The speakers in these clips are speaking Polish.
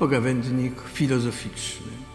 pogawędnik filozoficzny.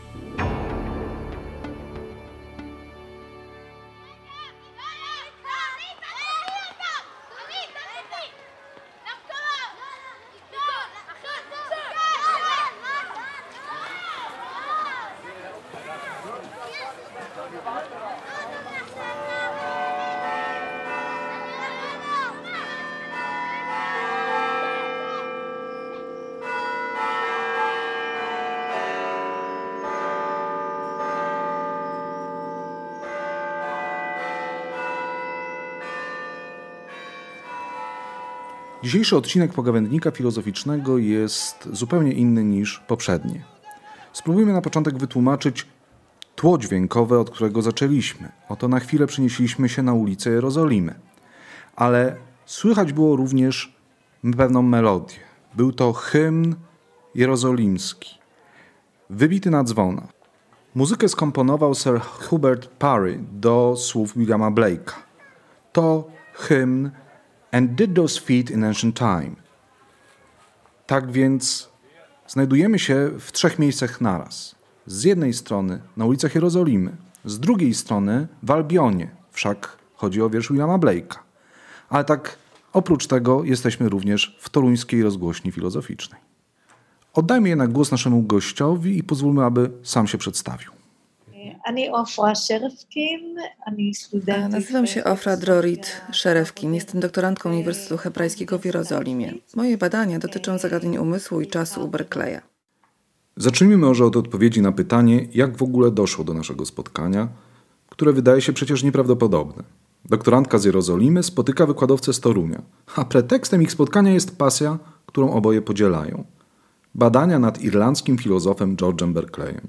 Dzisiejszy odcinek pogawędnika filozoficznego jest zupełnie inny niż poprzednie. Spróbujmy na początek wytłumaczyć tło dźwiękowe, od którego zaczęliśmy. Oto na chwilę przenieśliśmy się na ulicę Jerozolimy. Ale słychać było również pewną melodię. Był to hymn jerozolimski, wybity na dzwonach. Muzykę skomponował Sir Hubert Parry do słów Williama Blake'a. To hymn and did those feet in ancient time. Tak więc znajdujemy się w trzech miejscach naraz. Z jednej strony na ulicach Jerozolimy, z drugiej strony w Albionie, wszak chodzi o wiersz Williama Blake'a. Ale tak oprócz tego jesteśmy również w toruńskiej rozgłośni filozoficznej. Oddajmy jednak głos naszemu gościowi i pozwólmy, aby sam się przedstawił. Nazywam się Ofra Drorit Szerewkin. Jestem doktorantką Uniwersytetu Hebrajskiego w Jerozolimie. Moje badania dotyczą zagadnień umysłu i czasu u Berkeleya. Zacznijmy może od odpowiedzi na pytanie, jak w ogóle doszło do naszego spotkania, które wydaje się przecież nieprawdopodobne. Doktorantka z Jerozolimy spotyka wykładowcę z Torunia, a pretekstem ich spotkania jest pasja, którą oboje podzielają. Badania nad irlandzkim filozofem George'em Berkeleyem.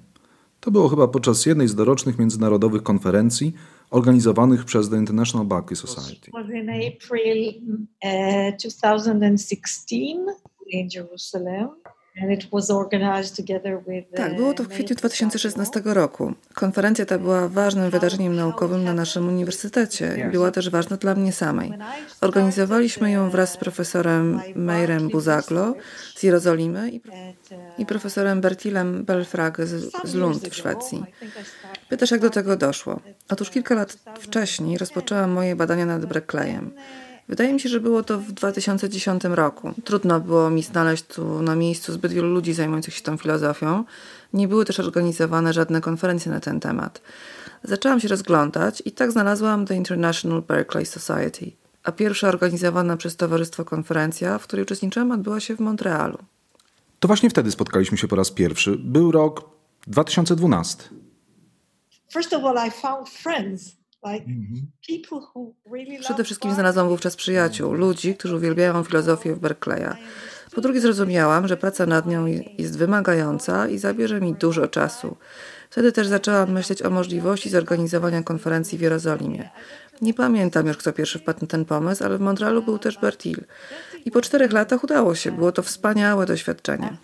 To było chyba podczas jednej z dorocznych międzynarodowych konferencji organizowanych przez The International Barclay Society. was in April uh, 2016 in Jerusalem. Tak, było to w kwietniu 2016 roku. Konferencja ta była ważnym wydarzeniem naukowym na naszym uniwersytecie i była też ważna dla mnie samej. Organizowaliśmy ją wraz z profesorem Meirem Buzaglo z Jerozolimy i, i profesorem Bertilem Belfrage z, Lund w Szwecji. Pytasz, jak do tego doszło? Otóż kilka lat wcześniej rozpoczęłam moje badania nad Berkeleyem. Wydaje mi się, że było to w 2010 roku. Trudno było mi znaleźć tu na miejscu zbyt wielu ludzi zajmujących się tą filozofią. Nie były też organizowane żadne konferencje na ten temat. Zaczęłam się rozglądać i tak znalazłam The International Berkeley Society. A pierwsza organizowana przez towarzystwo konferencja, w której uczestniczyłam, odbyła się w Montrealu. To właśnie wtedy spotkaliśmy się po raz pierwszy. Był rok 2012. First of all, I found friends. Przede wszystkim znalazłam wówczas przyjaciół, ludzi, którzy uwielbiają filozofię Berkeleya. Po drugie zrozumiałam, że praca nad nią jest wymagająca i zabierze mi dużo czasu. Wtedy też zaczęłam myśleć o możliwości zorganizowania konferencji w Jerozolimie. Nie pamiętam już, kto pierwszy wpadł na ten pomysł, ale w Montrealu był też Bertil. I po czterech latach udało się. Było to wspaniałe doświadczenie.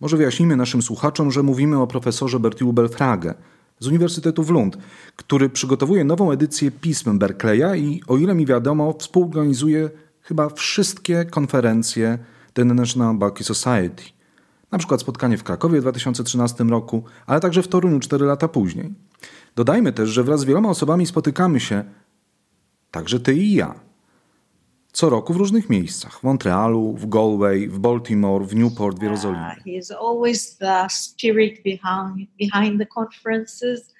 Może wyjaśnijmy naszym słuchaczom, że mówimy o profesorze Bertilu Belfrage z Uniwersytetu w Lund, który przygotowuje nową edycję pism Berkeleya i o ile mi wiadomo, współorganizuje chyba wszystkie konferencje The International Barclay Society. Na przykład spotkanie w Krakowie w 2013 roku, ale także w Toruniu 4 lata później. Dodajmy też, że wraz z wieloma osobami spotykamy się, także ty i ja, co roku w różnych miejscach. W Montrealu, w Galway, w Baltimore, w Newport, w Jerozolimie. He is always the spirit behind, behind the conferences.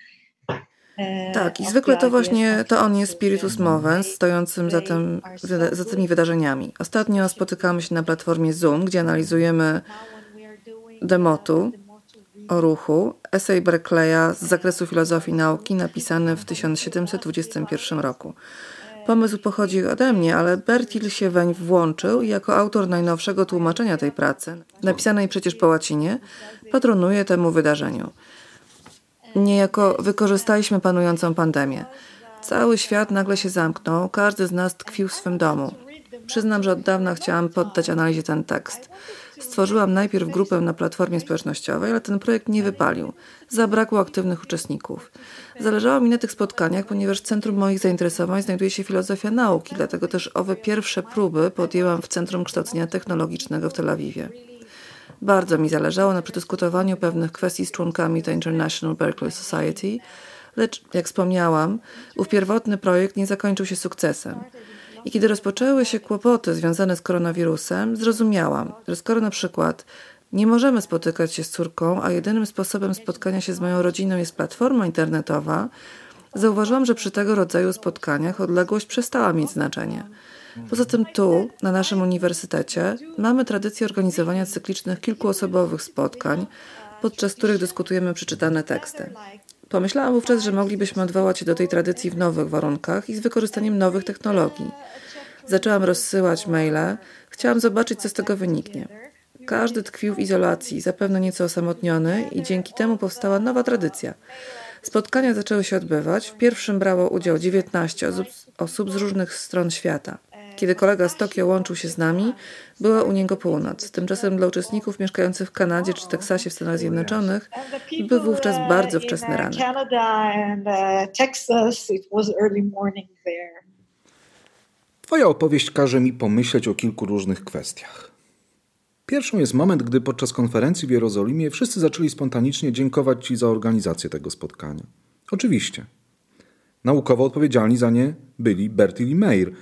Tak, i zwykle to właśnie to on jest spiritus movens, stojącym za, tym, za tymi wydarzeniami. Ostatnio spotykamy się na platformie Zoom, gdzie analizujemy demotu o ruchu, esej Berkeleya z zakresu filozofii nauki napisany w 1721 roku. Pomysł pochodzi ode mnie, ale Bertil się weń włączył i jako autor najnowszego tłumaczenia tej pracy, napisanej przecież po łacinie, patronuje temu wydarzeniu. Niejako wykorzystaliśmy panującą pandemię. Cały świat nagle się zamknął, każdy z nas tkwił w swym domu. Przyznam, że od dawna chciałam poddać analizie ten tekst. Stworzyłam najpierw grupę na platformie społecznościowej, ale ten projekt nie wypalił. Zabrakło aktywnych uczestników. Zależało mi na tych spotkaniach, ponieważ w centrum moich zainteresowań znajduje się filozofia nauki, dlatego też owe pierwsze próby podjęłam w Centrum Kształcenia Technologicznego w Tel Awiwie. Bardzo mi zależało na przedyskutowaniu pewnych kwestii z członkami The International Berkeley Society, lecz jak wspomniałam, ów pierwotny projekt nie zakończył się sukcesem. I kiedy rozpoczęły się kłopoty związane z koronawirusem, zrozumiałam, że skoro na przykład nie możemy spotykać się z córką, a jedynym sposobem spotkania się z moją rodziną jest platforma internetowa, zauważyłam, że przy tego rodzaju spotkaniach odległość przestała mieć znaczenie. Poza tym tu, na naszym uniwersytecie, mamy tradycję organizowania cyklicznych kilkuosobowych spotkań, podczas których dyskutujemy przeczytane teksty. Pomyślałam wówczas, że moglibyśmy odwołać się do tej tradycji w nowych warunkach i z wykorzystaniem nowych technologii. Zaczęłam rozsyłać maile, chciałam zobaczyć, co z tego wyniknie. Każdy tkwił w izolacji, zapewne nieco osamotniony, i dzięki temu powstała nowa tradycja. Spotkania zaczęły się odbywać. W pierwszym brało udział 19 osób, osób z różnych stron świata. Kiedy kolega z Tokio łączył się z nami, była u niego północ. Tymczasem dla uczestników mieszkających w Kanadzie czy Teksasie w Stanach Zjednoczonych był wówczas bardzo wczesny ranek. Twoja opowieść każe mi pomyśleć o kilku różnych kwestiach. Pierwszą jest moment, gdy podczas konferencji w Jerozolimie wszyscy zaczęli spontanicznie dziękować Ci za organizację tego spotkania. Oczywiście. Naukowo odpowiedzialni za nie byli Bertil i Meir,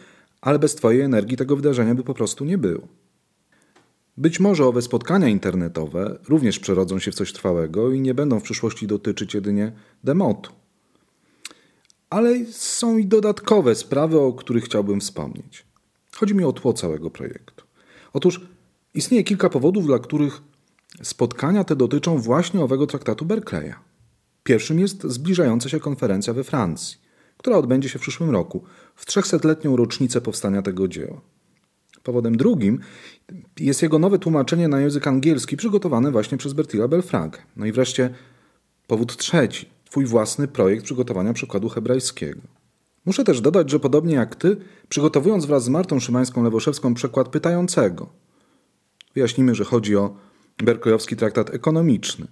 ale bez Twojej energii tego wydarzenia by po prostu nie było. Być może owe spotkania internetowe również przerodzą się w coś trwałego i nie będą w przyszłości dotyczyć jedynie demotu. Ale są i dodatkowe sprawy, o których chciałbym wspomnieć. Chodzi mi o tło całego projektu. Otóż istnieje kilka powodów, dla których spotkania te dotyczą właśnie owego traktatu Berkeleya. Pierwszym jest zbliżająca się konferencja we Francji która odbędzie się w przyszłym roku, w 300-letnią rocznicę powstania tego dzieła. Powodem drugim jest jego nowe tłumaczenie na język angielski przygotowane właśnie przez Bertilla Belfrage. No i wreszcie powód trzeci, twój własny projekt przygotowania przykładu hebrajskiego. Muszę też dodać, że podobnie jak ty, przygotowując wraz z Martą Szymańską-Lewoszewską przekład pytającego, wyjaśnimy, że chodzi o Berkeleyowski traktat ekonomiczny.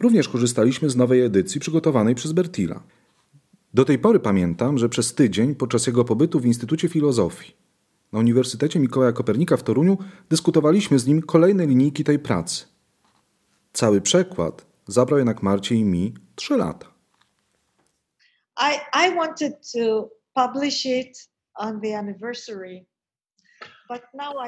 Również korzystaliśmy z nowej edycji przygotowanej przez Bertilla. Do tej pory pamiętam, że przez tydzień podczas jego pobytu w Instytucie Filozofii na Uniwersytecie Mikołaja Kopernika w Toruniu dyskutowaliśmy z nim kolejne linijki tej pracy. Cały przekład zabrał jednak Marcie i mi trzy lata. I, I wanted to publish it on the anniversary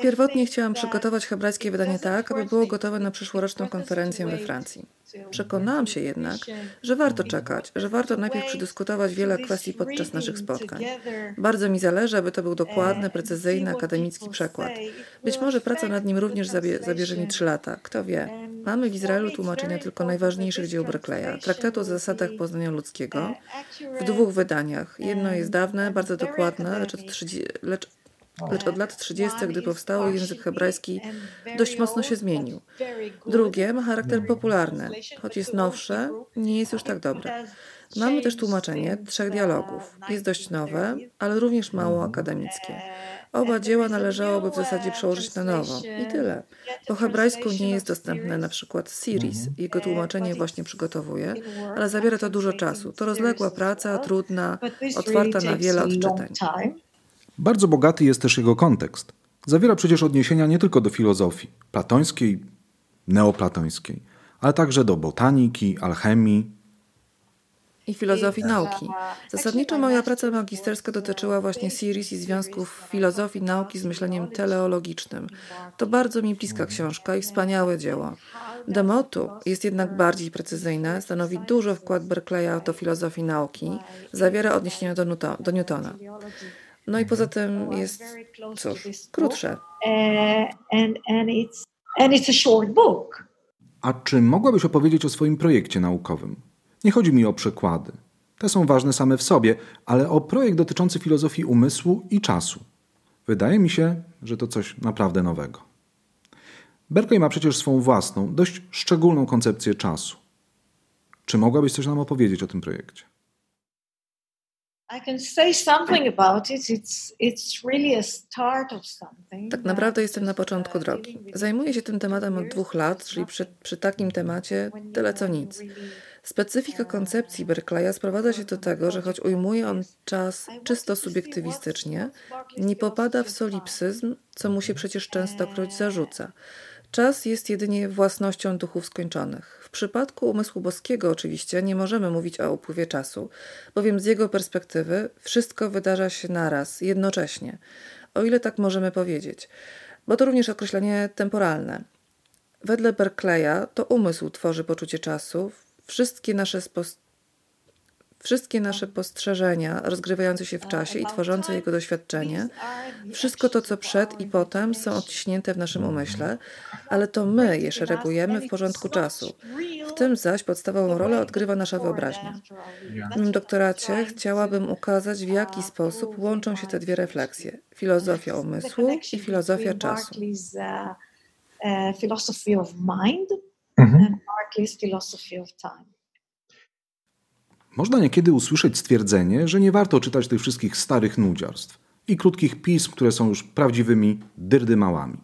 Pierwotnie chciałam przygotować hebrajskie wydanie tak, aby było gotowe na przyszłoroczną konferencję we Francji. Przekonałam się jednak, że warto czekać, że warto najpierw przedyskutować wiele kwestii podczas naszych spotkań. Bardzo mi zależy, aby to był dokładny, precyzyjny, akademicki przekład. Być może praca nad nim również zabie zabierze mi trzy lata, kto wie. Mamy w Izraelu tłumaczenia tylko najważniejszych dzieł Berkeleya, traktatu o zasadach poznania ludzkiego, w dwóch wydaniach. Jedno jest dawne, bardzo dokładne, lecz, od 30, lecz lecz od lat 30., gdy powstało, język hebrajski dość mocno się zmienił. Drugie ma charakter popularny, choć jest nowsze, nie jest już tak dobre. Mamy też tłumaczenie trzech dialogów. Jest dość nowe, ale również mało akademickie. Oba dzieła należałoby w zasadzie przełożyć na nowo. I tyle. Po hebrajsku nie jest dostępne na przykład Series. Jego tłumaczenie właśnie przygotowuję, ale zabiera to dużo czasu. To rozległa praca, trudna, otwarta na wiele odczytań. Bardzo bogaty jest też jego kontekst. Zawiera przecież odniesienia nie tylko do filozofii platońskiej, neoplatońskiej, ale także do botaniki, alchemii, i filozofii nauki. Zasadniczo moja praca magisterska dotyczyła właśnie series i związków filozofii nauki z myśleniem teleologicznym. To bardzo mi bliska książka i wspaniałe dzieło. Demotu jest jednak bardziej precyzyjne, stanowi dużo wkład Berkeleya do filozofii nauki, zawiera odniesienia do, do Newtona. No i poza tym jest, cóż, krótsze. A czy mogłabyś opowiedzieć o swoim projekcie naukowym? Nie chodzi mi o przekłady. Te są ważne same w sobie, ale o projekt dotyczący filozofii umysłu i czasu. Wydaje mi się, że to coś naprawdę nowego. Berkeley ma przecież swą własną, dość szczególną koncepcję czasu. Czy mogłabyś coś nam opowiedzieć o tym projekcie? Tak naprawdę jestem na początku drogi. Zajmuję się tym tematem od dwóch lat, czyli przy, przy takim temacie tyle co nic. Specyfika koncepcji Berkeleya sprowadza się do tego, że choć ujmuje on czas czysto subiektywistycznie, nie popada w solipsyzm, co mu się przecież częstokroć zarzuca. Czas jest jedynie własnością duchów skończonych. Przypadku umysłu boskiego oczywiście nie możemy mówić o upływie czasu, bowiem z jego perspektywy wszystko wydarza się naraz, jednocześnie, o ile tak możemy powiedzieć, bo to również określenie temporalne. Wedle Berkeleya to umysł tworzy poczucie czasu, wszystkie nasze spostrzeżenia Wszystkie nasze postrzeżenia, rozgrywające się w czasie i tworzące jego doświadczenie, wszystko to, co przed i potem, są odciśnięte w naszym umyśle, ale to my je szeregujemy w porządku czasu. W tym zaś podstawową rolę odgrywa nasza wyobraźnia. W moim doktoracie chciałabym ukazać, w jaki sposób łączą się te dwie refleksje: filozofia umysłu i filozofia czasu. Philosophy of mind and Berkeley's philosophy of time. Można niekiedy usłyszeć stwierdzenie, że nie warto czytać tych wszystkich starych nudziarstw i krótkich pism, które są już prawdziwymi dyrdymałami.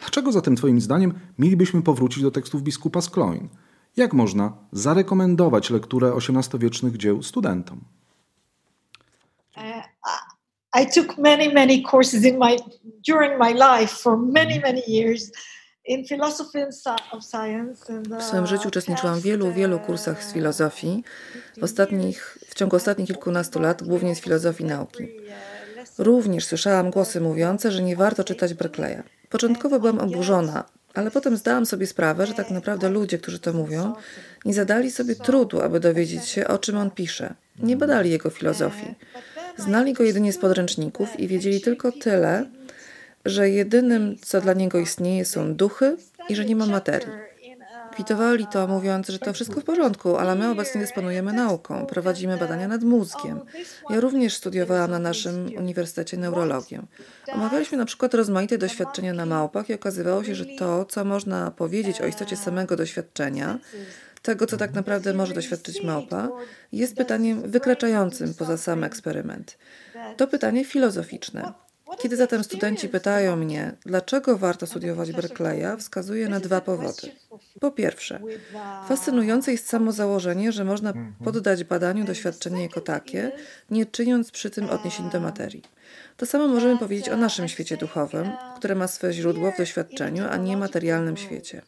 Dlaczego zatem Twoim zdaniem mielibyśmy powrócić do tekstów biskupa Skloin? Jak można zarekomendować lekturę XVIII-wiecznych dzieł studentom? Uh, I took many, many courses in my during my life for many, many years. W swoim życiu uczestniczyłam w wielu, wielu kursach z filozofii. W, ostatnich, w ciągu ostatnich kilkunastu lat, głównie z filozofii nauki. Również słyszałam głosy mówiące, że nie warto czytać Berkeleya. Początkowo byłam oburzona, ale potem zdałam sobie sprawę, że tak naprawdę ludzie, którzy to mówią, nie zadali sobie trudu, aby dowiedzieć się, o czym on pisze. Nie badali jego filozofii. Znali go jedynie z podręczników i wiedzieli tylko tyle, że jedynym, co dla niego istnieje, są duchy i że nie ma materii. Kwitowali to, mówiąc, że to wszystko w porządku, ale my obecnie dysponujemy nauką, prowadzimy badania nad mózgiem. Ja również studiowałam na naszym uniwersytecie neurologię. Omawialiśmy na przykład rozmaite doświadczenia na małpach i okazywało się, że to, co można powiedzieć o istocie samego doświadczenia, tego, co tak naprawdę może doświadczyć małpa, jest pytaniem wykraczającym poza sam eksperyment. To pytanie filozoficzne. Kiedy zatem studenci pytają mnie, dlaczego warto studiować Berkeleya, wskazuję na dwa powody. Po pierwsze, fascynujące jest samo założenie, że można poddać badaniu doświadczenie jako takie, nie czyniąc przy tym odniesień do materii. To samo możemy powiedzieć o naszym świecie duchowym, które ma swe źródło w doświadczeniu, a nie materialnym świecie.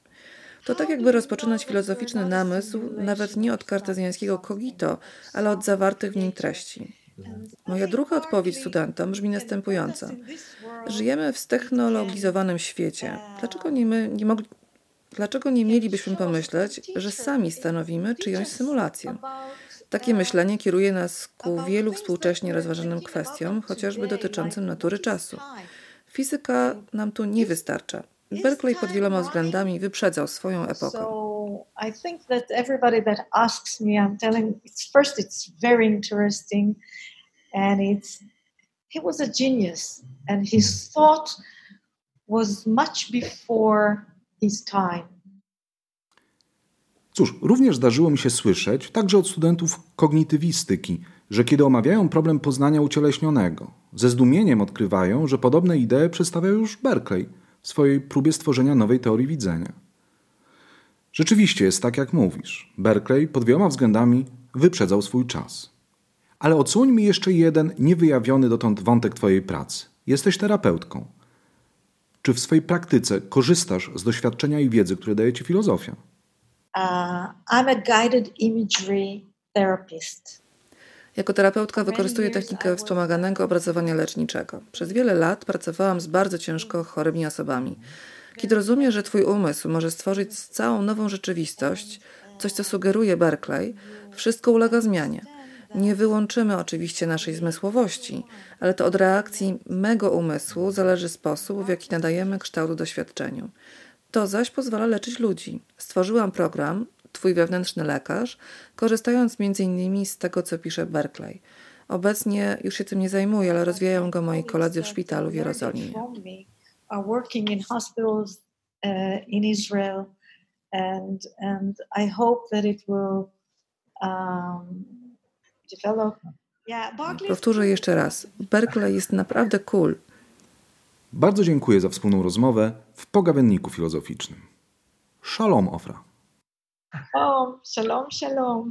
To tak jakby rozpoczynać filozoficzny namysł nawet nie od kartezjańskiego cogito, ale od zawartych w nim treści. Moja druga odpowiedź studentom brzmi następująco. Żyjemy w ztechnologizowanym świecie. Dlaczego nie, my, nie mogli, Dlaczego nie mielibyśmy pomyśleć, że sami stanowimy czyjąś symulację? Takie myślenie kieruje nas ku wielu współcześnie rozważanym kwestiom, chociażby dotyczącym natury czasu. Fizyka nam tu nie wystarcza. Berkeley pod wieloma względami wyprzedzał swoją epokę. I think that everybody that asks me, I'm telling it's first it's very interesting and it's he was a genius and his thought was much before his time. Cóż, również zdarzyło mi się słyszeć, także od studentów kognitywistyki, że kiedy omawiają problem poznania ucieleśnionego, ze zdumieniem odkrywają, że podobne idee przedstawia już Berkeley – w swojej próbie stworzenia nowej teorii widzenia. Rzeczywiście jest tak, jak mówisz. Berkeley pod wieloma względami wyprzedzał swój czas. Ale odsłoń mi jeszcze jeden niewyjawiony dotąd wątek Twojej pracy. Jesteś terapeutką. Czy w swojej praktyce korzystasz z doświadczenia i wiedzy, które daje Ci filozofia? Uh, I'm a guided imagery therapist. Jako terapeutka wykorzystuję technikę wspomaganego obrazowania leczniczego. Przez wiele lat pracowałam z bardzo ciężko chorymi osobami. Kiedy rozumiem, że Twój umysł może stworzyć całą nową rzeczywistość, coś co sugeruje Berkeley, wszystko ulega zmianie. Nie wyłączymy oczywiście naszej zmysłowości, ale to od reakcji mego umysłu zależy sposób, w jaki nadajemy kształt doświadczeniu. To zaś pozwala leczyć ludzi. Stworzyłam program, Twój wewnętrzny lekarz, korzystając m.in. z tego, co pisze Berkeley. Obecnie już się tym nie zajmuję, ale rozwijają go moi koledzy w szpitalu w Jerozolimie. Working in hospitals uh, in Israel, and and I hope that it will um, develop Powtórzę jeszcze raz. Berkeley jest naprawdę cool. Bardzo dziękuję za wspólną rozmowę w pogawędniku filozoficznym. Shalom, Ofra. Oh, shalom, shalom.